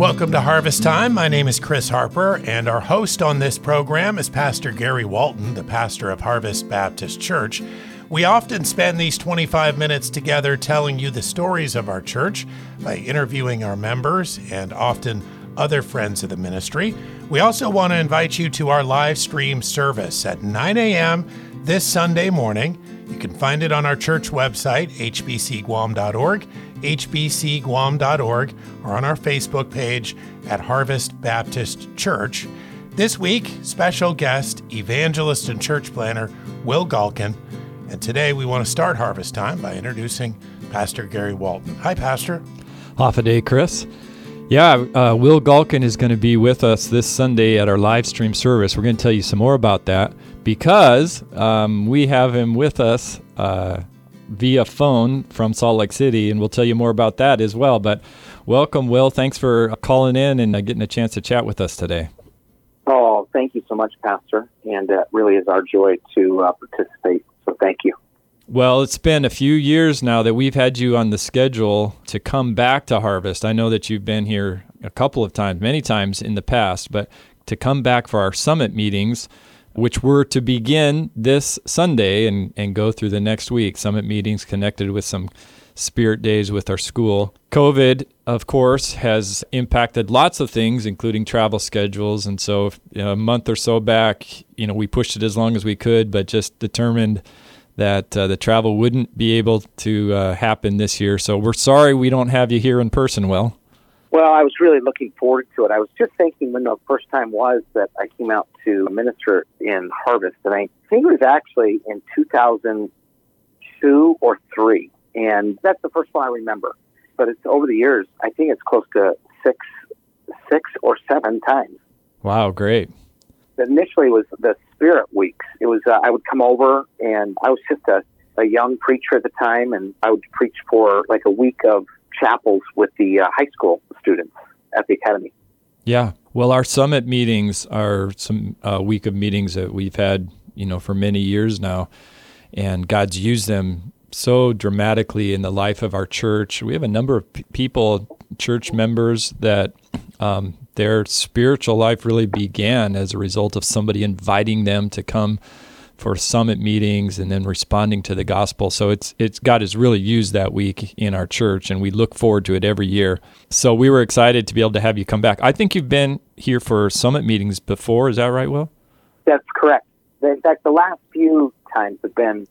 Welcome to Harvest Time. My name is Chris Harper, and our host on this program is Pastor Gary Walton, the pastor of Harvest Baptist Church. We often spend these 25 minutes together telling you the stories of our church by interviewing our members and often other friends of the ministry. We also want to invite you to our live stream service at 9 a.m. this Sunday morning. You can find it on our church website, hbcguam.org, hbcguam.org, or on our Facebook page at Harvest Baptist Church. This week, special guest, evangelist and church planter Will Galkin and today we want to start Harvest Time by introducing Pastor Gary Walton. Hi, Pastor. Hafa adai, Chris. Yeah, uh, Will Galkin is going to be with us this Sunday at our live stream service. We're going to tell you some more about that because um, we have him with us uh, via phone from Salt Lake City, and we'll tell you more about that as well. But welcome, Will. Thanks for calling in and uh, getting a chance to chat with us today. Oh, thank you so much, Pastor. And it really is our joy to uh, participate so thank you. Well, it's been a few years now that we've had you on the schedule to come back to Harvest. I know that you've been here a couple of times, many times in the past, but to come back for our summit meetings, which were to begin this Sunday and, and go through the next week. Summit meetings connected with some spirit days with our school. COVID, of course, has impacted lots of things, including travel schedules. And so, you know, a month or so back, you know, we pushed it as long as we could, but just determined that uh, the travel wouldn't be able to uh, happen this year. So we're sorry we don't have you here in person, Will. Well, I was really looking forward to it. I was just thinking when the first time was that I came out to minister in Harvest, and I think it was actually in 2002 or three, and that's the first one I remember. But it's over the years. I think it's close to six, six or seven times. Wow, great initially it was the Spirit Weeks. It was uh, I would come over and I was just a, a young preacher at the time, and I would preach for like a week of chapels with the uh, high school students at the academy. Yeah. Well, our summit meetings are some uh, week of meetings that we've had, you know, for many years now, and God's used them so dramatically in the life of our church. We have a number of p- people, church members that um, their spiritual life really began as a result of somebody inviting them to come for summit meetings and then responding to the gospel. So it's it's God has really used that week in our church and we look forward to it every year. So we were excited to be able to have you come back. I think you've been here for summit meetings before, is that right, Will? That's correct. In fact, the last few times have been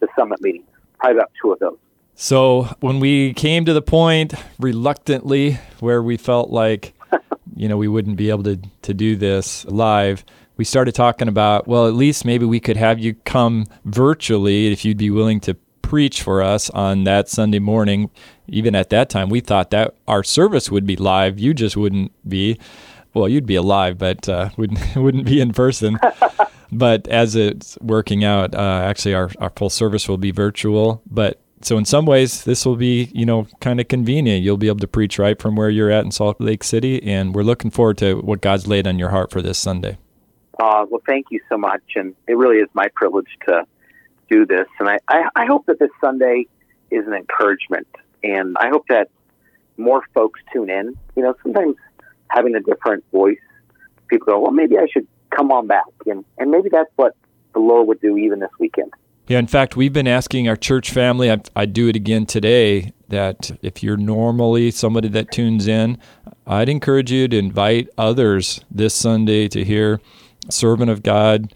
the summit meetings. Probably about two of those. So when we came to the point reluctantly where we felt like you know, we wouldn't be able to, to do this live, we started talking about, well, at least maybe we could have you come virtually if you'd be willing to preach for us on that Sunday morning. Even at that time, we thought that our service would be live. You just wouldn't be. Well, you'd be alive, but uh, wouldn't wouldn't be in person. but as it's working out, uh, actually, our, our full service will be virtual. But so in some ways, this will be, you know, kind of convenient. You'll be able to preach right from where you're at in Salt Lake City, and we're looking forward to what God's laid on your heart for this Sunday. Uh, well, thank you so much, and it really is my privilege to do this. And I, I, I hope that this Sunday is an encouragement, and I hope that more folks tune in. You know, sometimes having a different voice, people go, well, maybe I should come on back, and and maybe that's what the Lord would do even this weekend. Yeah, in fact, we've been asking our church family, I, I do it again today, that if you're normally somebody that tunes in, I'd encourage you to invite others this Sunday to hear servant of God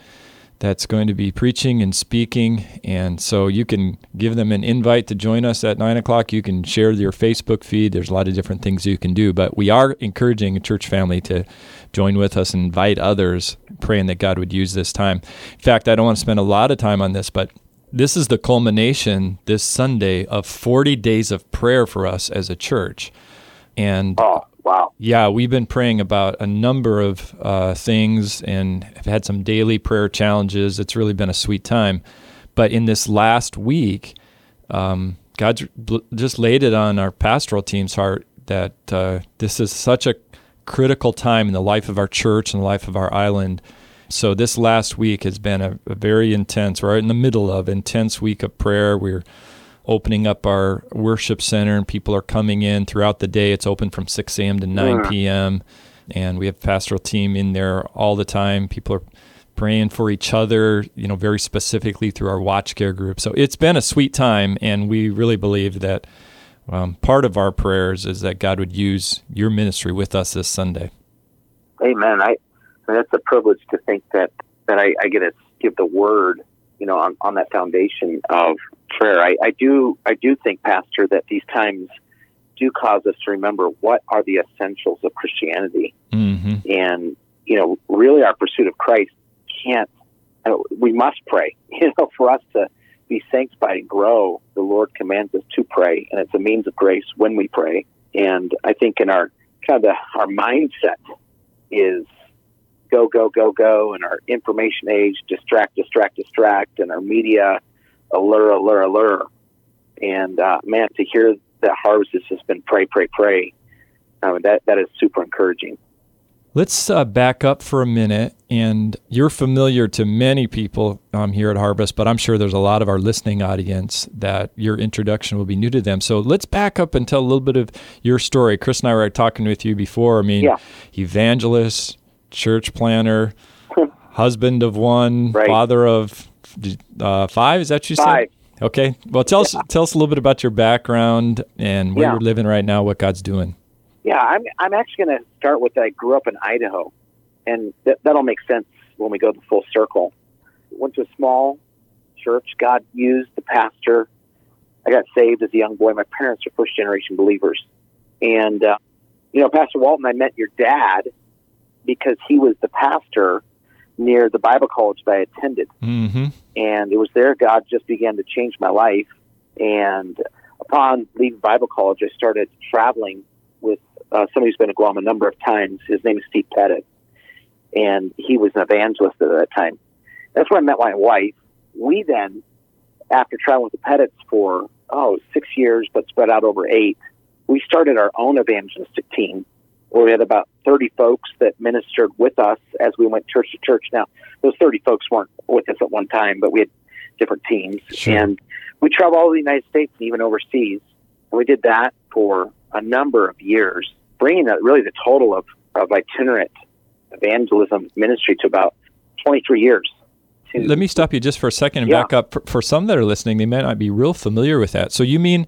that's going to be preaching and speaking. And so you can give them an invite to join us at 9 o'clock. You can share your Facebook feed. There's a lot of different things you can do. But we are encouraging a church family to join with us and invite others, praying that God would use this time. In fact, I don't want to spend a lot of time on this, but this is the culmination this Sunday of 40 days of prayer for us as a church. And oh, wow. Yeah, we've been praying about a number of uh, things and have had some daily prayer challenges. It's really been a sweet time. But in this last week, um, God's just laid it on our pastoral team's heart that uh, this is such a critical time in the life of our church and the life of our island. So this last week has been a, a very intense, right in the middle of intense week of prayer. We're opening up our worship center, and people are coming in throughout the day. It's open from 6 a.m. to 9 p.m., and we have pastoral team in there all the time. People are praying for each other, you know, very specifically through our watch care group. So it's been a sweet time, and we really believe that um, part of our prayers is that God would use your ministry with us this Sunday. Amen. I that's a privilege to think that that I, I get to give the word, you know, on, on that foundation of prayer. I, I do I do think, Pastor, that these times do cause us to remember what are the essentials of Christianity, mm-hmm. and you know, really, our pursuit of Christ can't. Uh, we must pray. You know, for us to be sanctified and grow, the Lord commands us to pray, and it's a means of grace when we pray. And I think in our kind of the, our mindset is go, go, go, go, and our information age distract, distract, distract, and our media allure, allure, allure. And uh, man, to hear that harvest has just been pray, pray, pray. Um, that that is super encouraging. Let's uh, back up for a minute. And you're familiar to many people um, here at Harvest, but I'm sure there's a lot of our listening audience that your introduction will be new to them. So let's back up and tell a little bit of your story. Chris and I were talking with you before. I mean, Yeah. evangelist, church planter, husband of one, Right. father of uh, five. Is that what you Five. said? Okay. Well, tell us tell us a little bit about your background and where Yeah. you're living right now, what God's doing. Yeah, I'm I'm actually going to start with I grew up in Idaho, and that that'll make sense when we go the full circle. Went to a small church. God used the pastor. I got saved as a young boy. My parents are first generation believers, and uh, you know, Pastor Walton, I met your dad because he was the pastor near the Bible college that I attended Mm-hmm. and it was there God just began to change my life. And upon leaving Bible college, I started traveling with uh, somebody who's been to Guam a number of times. His name is Steve Pettit, and he was an evangelist at that time. That's where I met my wife. We then, after traveling with the Pettits for oh six years, but spread out over eight, we started our own evangelistic team where we had about 30 folks that ministered with us as we went church to church. Now, those 30 folks weren't with us at one time, but we had different teams. Sure. And we traveled all over the United States and even overseas. And we did that for a number of years, bringing that really the total of, of itinerant evangelism ministry to about 23 years. Let me stop you just for a second and Yeah. back up. For, for some that are listening, they may not be real familiar with that. So you mean,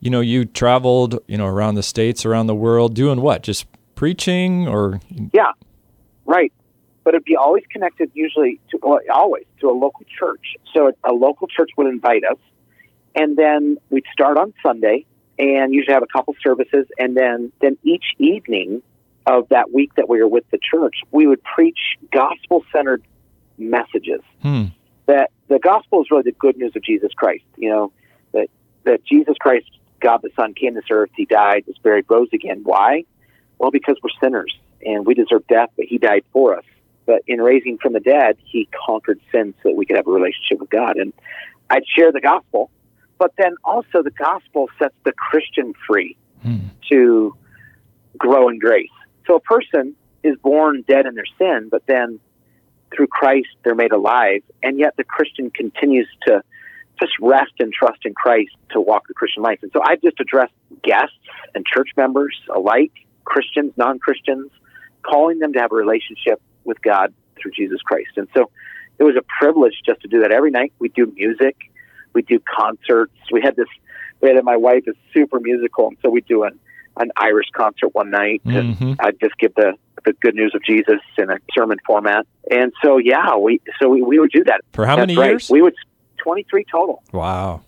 you know, you traveled, you know, around the states, around the world, doing what? Just preaching, or Yeah, right. But it'd be always connected, usually to well, always to a local church. So a local church would invite us, and then we'd start on Sunday, and usually have a couple services, and then then each evening of that week that we were with the church, we would preach gospel centered messages. hmm, That the gospel is really the good news of Jesus Christ. You know that that Jesus Christ, God the Son, came to this earth. He died, was buried, rose again. Why? Well, because we're sinners and we deserve death, but He died for us. But in raising from the dead, He conquered sin so that we could have a relationship with God. And I'd share the gospel, but then also the gospel sets the Christian free hmm, to grow in grace. So a person is born dead in their sin, but then through Christ they're made alive, and yet the Christian continues to just rest and trust in Christ to walk the Christian life. And so I've just addressed guests and church members alike, Christians, non Christians, calling them to have a relationship with God through Jesus Christ. And so it was a privilege just to do that every night. We do music, we do concerts. We had this, we had my wife is super musical, and so we do an, an Irish concert one night. And hmm I'd just give the, the good news of Jesus in a sermon format. And so, yeah, we, so we, we would do that. For how That's many right. years? We would, 23 total Wow.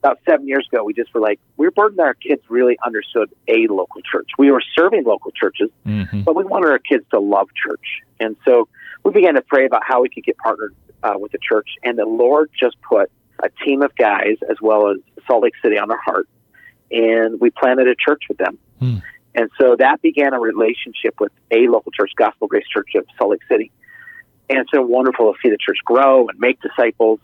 about seven years ago, we just were like, we were burdened that our kids really understood a local church. We were serving local churches, hmm but we wanted our kids to love church. And so we began to pray about how we could get partnered uh, with the church. And the Lord just put a team of guys as well as Salt Lake City on our heart. And we planted a church with them. Hmm. And so that began a relationship with a local church, Gospel Grace Church of Salt Lake City. And it's been wonderful to see the church grow and make disciples.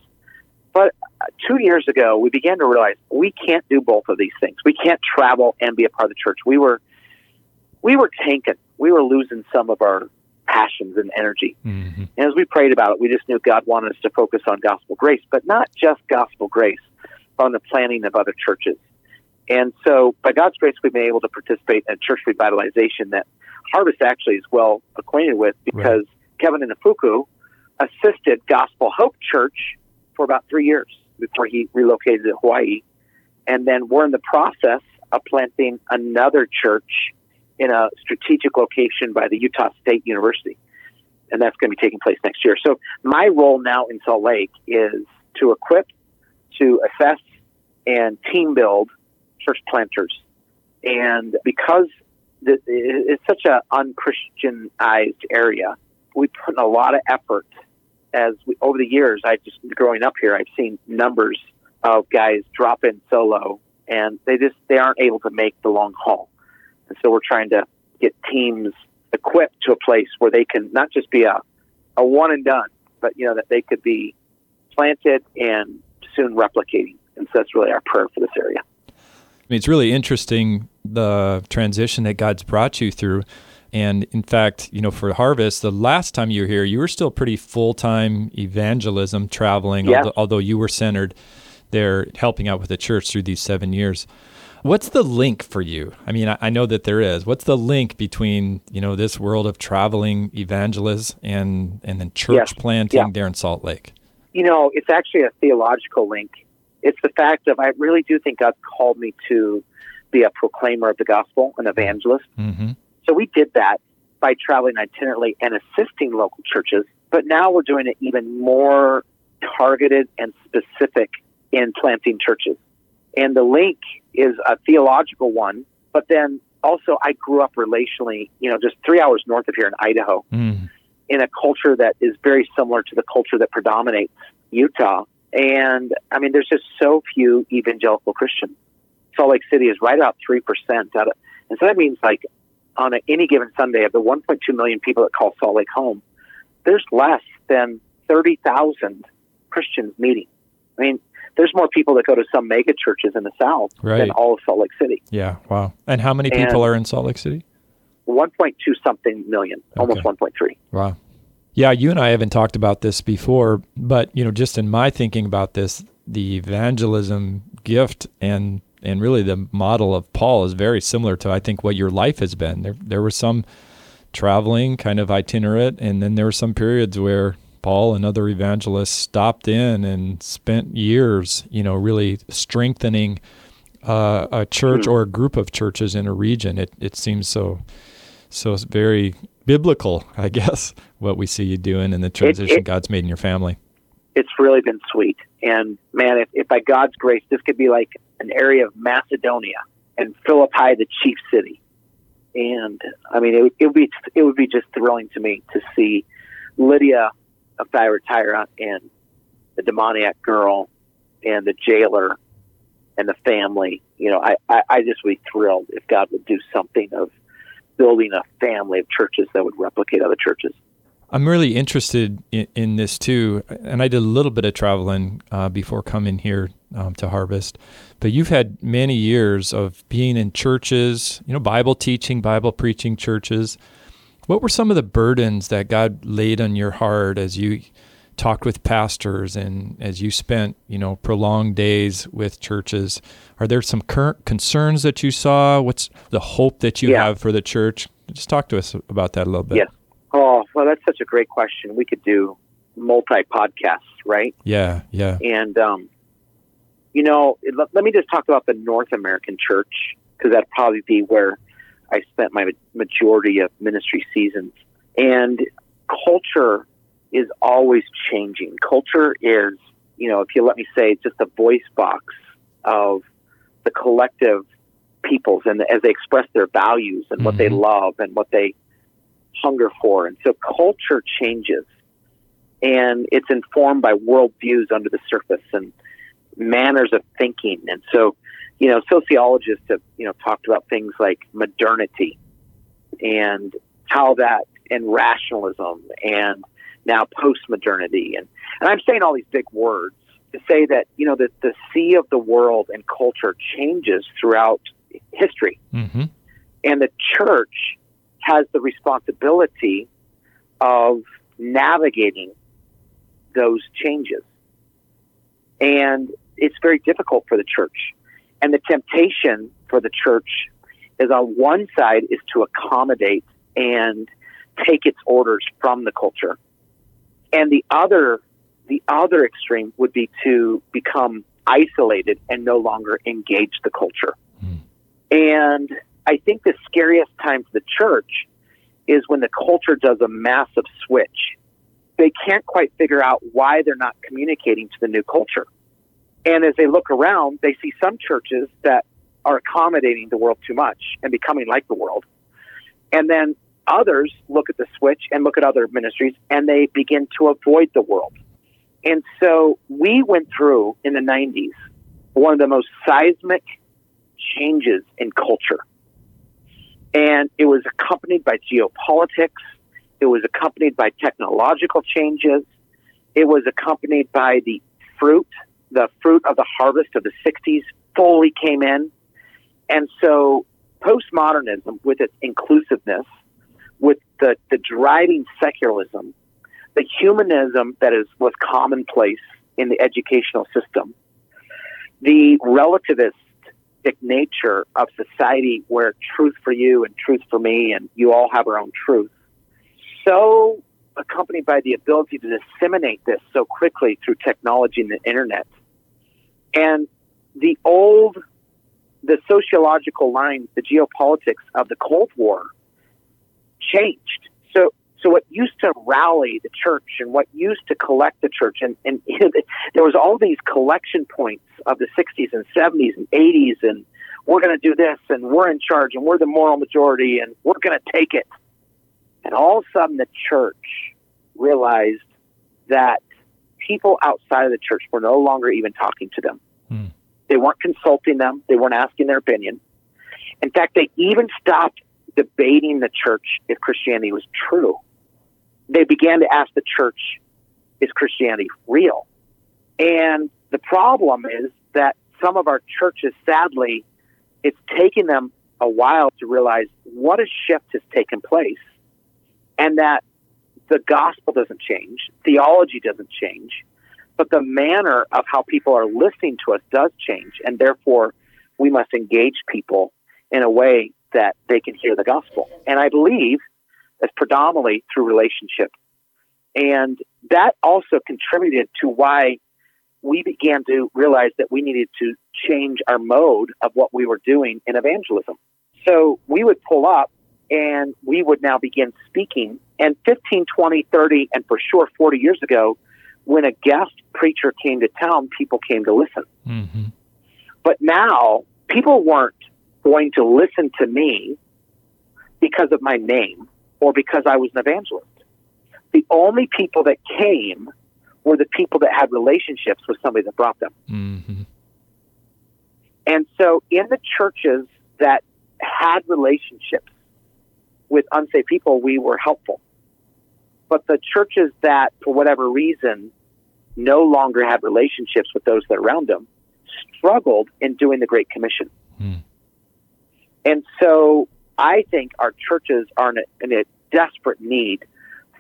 But uh, two years ago, we began to realize we can't do both of these things. We can't travel and be a part of the church. We were, we were tanking. We were losing some of our passions and energy. hmm And as we prayed about it, we just knew God wanted us to focus on gospel grace, but not just gospel grace, on the planning of other churches. And so, by God's grace, we've been able to participate in a church revitalization that Harvest actually is well acquainted with because right. Kevin Inafuku assisted Gospel Hope Church for about three years before he relocated to Hawaii. And then we're in the process of planting another church in a strategic location by the Utah State University. And that's going to be taking place next year. So my role now in Salt Lake is to equip, to assess, and team build church planters. And because it's such an unchristianized area, we put in a lot of effort as we, over the years. I just growing up here, I've seen numbers of guys drop in solo, and they just they aren't able to make the long haul. And so we're trying to get teams equipped to a place where they can not just be a a one and done, but you know that they could be planted and soon replicating. And so that's really our prayer for this area. I mean, it's really interesting the transition that God's brought you through. And in fact, you know, for Harvest, the last time you were here, you were still pretty full time evangelism traveling, yeah. although, although you were centered there helping out with the church through these seven years. What's the link for you? I mean, I, I, know that there is. What's the link between you know this world of traveling evangelists and and then church yes. planting yeah. there in Salt Lake? You know, it's actually a theological link. It's the fact of I really do think God called me to be a proclaimer of the gospel, an evangelist. Mm-hmm. So we did that by traveling itinerantly and assisting local churches. But now we're doing it even more targeted and specific in planting churches. And the link is a theological one, but then also I grew up relationally, you know, just three hours north of here in Idaho, mm. in a culture that is very similar to the culture that predominates Utah. And I mean, there's just so few evangelical Christians. Salt Lake City is right about 3% out of, and so that means like on a, any given Sunday of the 1.2 million people that call Salt Lake home, there's less than 30,000 Christians meeting. I mean, there's more people that go to some mega churches in the South right. than all of Salt Lake City. Yeah, wow. And how many people and are in Salt Lake City? 1.2 something million, okay. almost 1.3. Wow. Yeah, you and I haven't talked about this before, but you know, just in my thinking about this, the evangelism gift and and really the model of Paul is very similar to I think what your life has been. There there was some traveling, kind of itinerant, and then there were some periods where Paul and other evangelists stopped in and spent years, you know, really strengthening uh, a church or a group of churches in a region. It it seems so so very biblical, I guess, what we see you doing and the transition it, it, God's made in your family. It's really been sweet. And man, if, if by God's grace, this could be like an area of Macedonia and Philippi, the chief city. And I mean, it, it would be it would be just thrilling to me to see Lydia of Thyatira and the demoniac girl and the jailer and the family. You know, I, I, I just would be thrilled if God would do something of building a family of churches that would replicate other churches. I'm really interested in, in this too, and I did a little bit of traveling uh, before coming here um, to Harvest. But you've had many years of being in churches, you know, Bible teaching, Bible preaching churches. What were some of the burdens that God laid on your heart as you talked with pastors and as you spent, you know, prolonged days with churches? Are there some current concerns that you saw? What's the hope that you yeah. have for the church? Just talk to us about that a little bit. Yes. Oh, well, that's such a great question. We could do multi podcasts, right? Yeah, yeah. And, um, you know, let, let me just talk about the North American church because that'd probably be where I spent my majority of ministry seasons. And culture is always changing. Culture is, you know, if you let me say, it's just a voice box of the collective peoples and as they express their values and mm-hmm. what they mm-hmm. love and what they hunger for. And so culture changes and it's informed by worldviews under the surface and manners of thinking. And so you know, sociologists have, you know, talked about things like modernity and how that and rationalism and now postmodernity and and I'm saying all these big words to say that you know that the sea of the world and culture changes throughout history, mm-hmm. and the church has the responsibility of navigating those changes. And it's very difficult for the church. And the temptation for the church is on one side is to accommodate and take its orders from the culture. And the other the other extreme would be to become isolated and no longer engage the culture. Mm. And I think the scariest time for the church is when the culture does a massive switch. They can't quite figure out why they're not communicating to the new culture. And as they look around, they see some churches that are accommodating the world too much and becoming like the world. And then others look at the switch and look at other ministries and they begin to avoid the world. And so we went through in the 90s one of the most seismic changes in culture. And it was accompanied by geopolitics. It was accompanied by technological changes. It was accompanied by the fruit, the fruit of the harvest of the 60s fully came in. And so postmodernism, with its inclusiveness, with the, the driving secularism, the humanism that is was commonplace in the educational system, the relativistic nature of society where truth for you and truth for me and you all have our own truth, so accompanied by the ability to disseminate this so quickly through technology and the internet. And the old, the sociological lines, the geopolitics of the Cold War changed. So so what used to rally the church and what used to collect the church, and, and there was all these collection points of the 60s and 70s and 80s, and we're going to do this, and we're in charge, and we're the moral majority, and we're going to take it. And all of a sudden, the church realized that people outside of the church were no longer even talking to them. Hmm. They weren't consulting them. They weren't asking their opinion. In fact, they even stopped debating the church if Christianity was true they began to ask the church, is Christianity real? And the problem is that some of our churches, sadly, it's taken them a while to realize what a shift has taken place and that the gospel doesn't change, theology doesn't change, but the manner of how people are listening to us does change. And therefore, we must engage people in a way that they can hear the gospel. And I believe that's predominantly through relationship. And that also contributed to why we began to realize that we needed to change our mode of what we were doing in evangelism. So we would pull up and we would now begin speaking. And 15, 20, 30, and for sure 40 years ago, when a guest preacher came to town, people came to listen. Mm-hmm. But now people weren't going to listen to me because of my name or because I was an evangelist. The only people that came were the people that had relationships with somebody that brought them. Mm-hmm. And so in the churches that had relationships with unsaved people, we were helpful. But the churches that, for whatever reason, no longer had relationships with those that are around them struggled in doing the Great Commission. Mm. And so I think our churches are in a, in a desperate need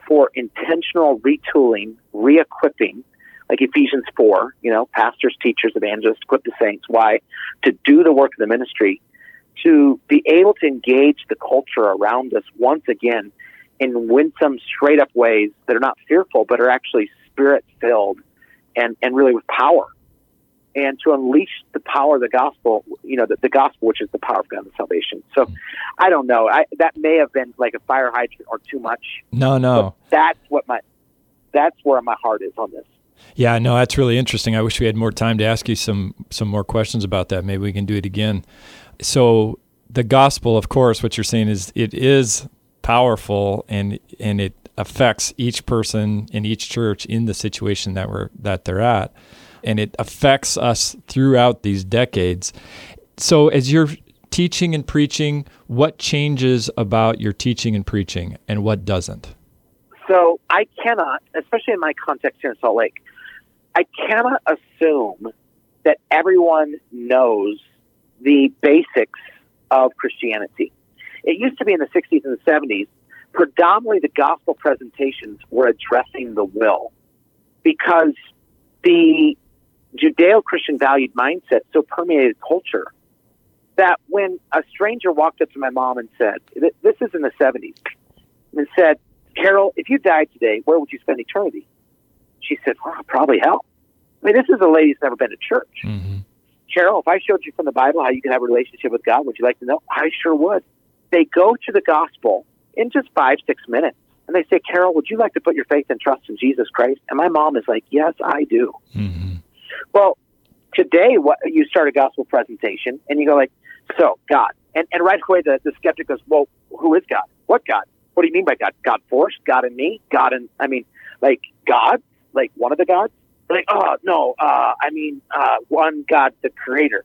for intentional retooling, re-equipping, like Ephesians 4, you know, pastors, teachers, evangelists, equip the saints. Why? To do the work of the ministry, to be able to engage the culture around us once again in winsome, straight up ways that are not fearful, but are actually spirit filled and, and really with power and to unleash the power of the gospel, you know, the, the gospel, which is the power of God and salvation. So I don't know. I, that may have been like a fire hydrant or too much. No, no. that's what my, that's where my heart is on this. Yeah, no, that's really interesting. I wish we had more time to ask you some some more questions about that. Maybe we can do it again. So the gospel, of course, what you're saying is it is powerful and and it affects each person in each church in the situation that we're that they're at and it affects us throughout these decades. So, as you're teaching and preaching, what changes about your teaching and preaching and what doesn't? So, I cannot, especially in my context here in Salt Lake, I cannot assume that everyone knows the basics of Christianity. It used to be in the 60s and the 70s, predominantly the gospel presentations were addressing the will because the Judeo Christian valued mindset so permeated culture that when a stranger walked up to my mom and said, This is in the 70s, and said, Carol, if you died today, where would you spend eternity? She said, well, probably hell. I mean, this is a lady who's never been to church. Mm-hmm. Carol, if I showed you from the Bible how you can have a relationship with God, would you like to know? I sure would. They go to the gospel in just five, six minutes. And they say, Carol, would you like to put your faith and trust in Jesus Christ? And my mom is like, yes, I do. Mm-hmm. Well, today, what you start a gospel presentation and you go like, so God, and, and right away the, the skeptic goes, well, who is God? What God? What do you mean by God? God force? God in me? God in, I mean, like God? Like one of the gods? like, oh, no, uh, I mean, uh, one God, the creator.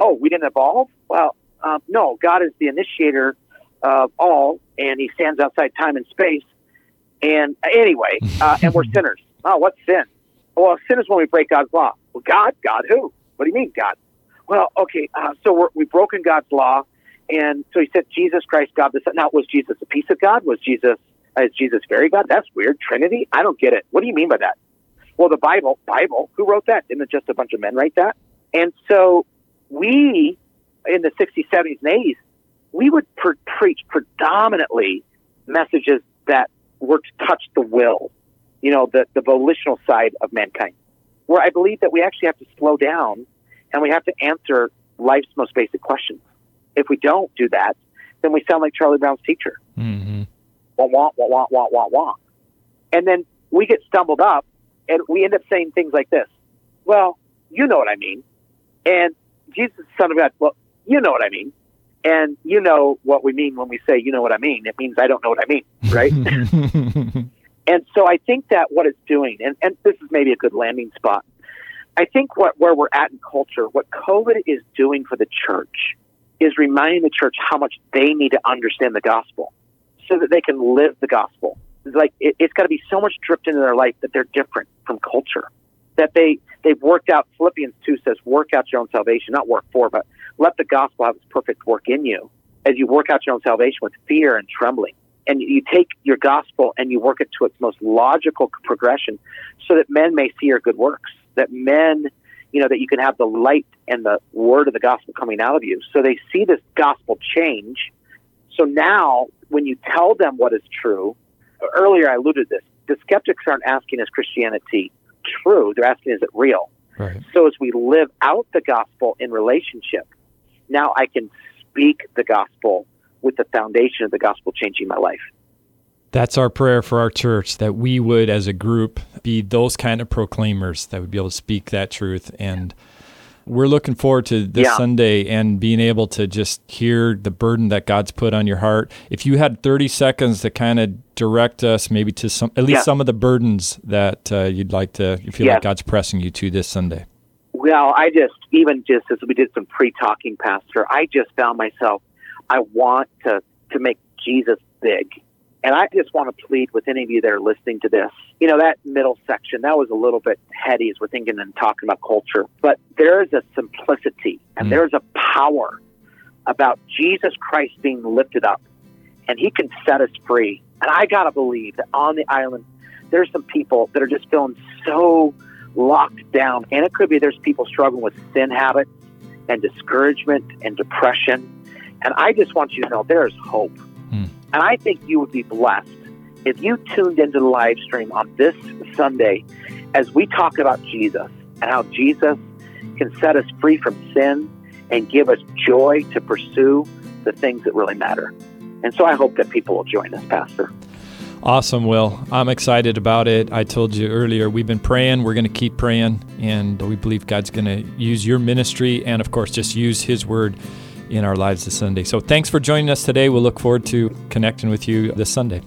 Oh, we didn't evolve? Well, um, no, God is the initiator of all, and he stands outside time and space. And anyway, uh, and we're sinners. Oh, what's sin? Well, sin is when we break God's law. Well, God, God who? What do you mean, God? Well, okay, uh, so we're, we've broken God's law, and so he said, Jesus Christ, God the Son. Now, was Jesus a piece of God? Was Jesus uh, is Jesus very God? That's weird. Trinity? I don't get it. What do you mean by that? Well, the Bible, Bible, who wrote that? Didn't just a bunch of men write that? And so we, in the 60s, 70s, and 80s, we would pre- preach predominantly messages that were to touch the will, you know, the, the volitional side of mankind. Where I believe that we actually have to slow down and we have to answer life's most basic questions. If we don't do that, then we sound like Charlie Brown's teacher. Mm-hmm. Wah, wah, wah, wah, wah, wah, wah. And then we get stumbled up and we end up saying things like this. Well, you know what I mean. And Jesus, Son of God, well, you know what I mean. And you know what we mean when we say, you know what I mean. It means I don't know what I mean, right? and so I think that what it's doing, and, and this is maybe a good landing spot, I think what where we're at in culture, what COVID is doing for the church is reminding the church how much they need to understand the gospel so that they can live the gospel like it, has got to be so much dripped into their life that they're different from culture. That they they've worked out. Philippians two says, "Work out your own salvation, not work for, but let the gospel have its perfect work in you." As you work out your own salvation with fear and trembling, and you take your gospel and you work it to its most logical progression, so that men may see your good works. That men, you know, that you can have the light and the word of the gospel coming out of you, so they see this gospel change. So now, when you tell them what is true, earlier I alluded to this. The skeptics aren't asking is Christianity true? They're asking is it real? Right. So as we live out the gospel in relationship, now I can speak the gospel with the foundation of the gospel changing my life. That's our prayer for our church that we would, as a group, be those kind of proclaimers that would be able to speak that truth and we're looking forward to this yeah. Sunday and being able to just hear the burden that God's put on your heart. If you had 30 seconds to kind of direct us maybe to some at least yeah. some of the burdens that uh, you'd like to you feel yeah. like God's pressing you to this Sunday. Well, I just even just as we did some pre-talking pastor, I just found myself I want to to make Jesus big and I just want to plead with any of you that are listening to this. You know, that middle section, that was a little bit heady as we're thinking and talking about culture. But there is a simplicity and mm. there is a power about Jesus Christ being lifted up and he can set us free. And I got to believe that on the island, there's some people that are just feeling so locked down. And it could be there's people struggling with sin habits and discouragement and depression. And I just want you to know there's hope. Mm. And I think you would be blessed if you tuned into the live stream on this Sunday as we talk about Jesus and how Jesus can set us free from sin and give us joy to pursue the things that really matter. And so I hope that people will join us, Pastor. Awesome, Will. I'm excited about it. I told you earlier, we've been praying. We're going to keep praying. And we believe God's going to use your ministry and, of course, just use His word in our lives this Sunday. So thanks for joining us today. We'll look forward to connecting with you this Sunday.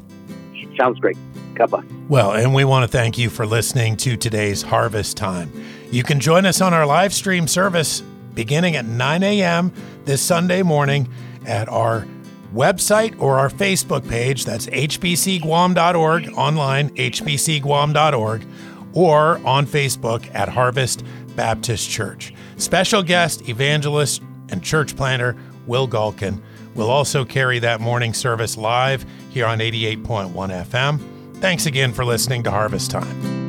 Sounds great. God bless. Well, and we want to thank you for listening to today's Harvest Time. You can join us on our live stream service beginning at 9 a.m. this Sunday morning at our website or our Facebook page. That's hbcguam.org, online, hbcguam.org, or on Facebook at Harvest Baptist Church. Special guest, evangelist and church planter Will Galkin will also carry that morning service live here on 88.1 FM. Thanks again for listening to Harvest Time.